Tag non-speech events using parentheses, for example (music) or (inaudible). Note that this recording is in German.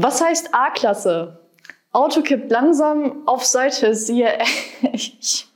Was heißt A-Klasse? Auto kippt langsam auf Seite, siehe. (laughs) Ich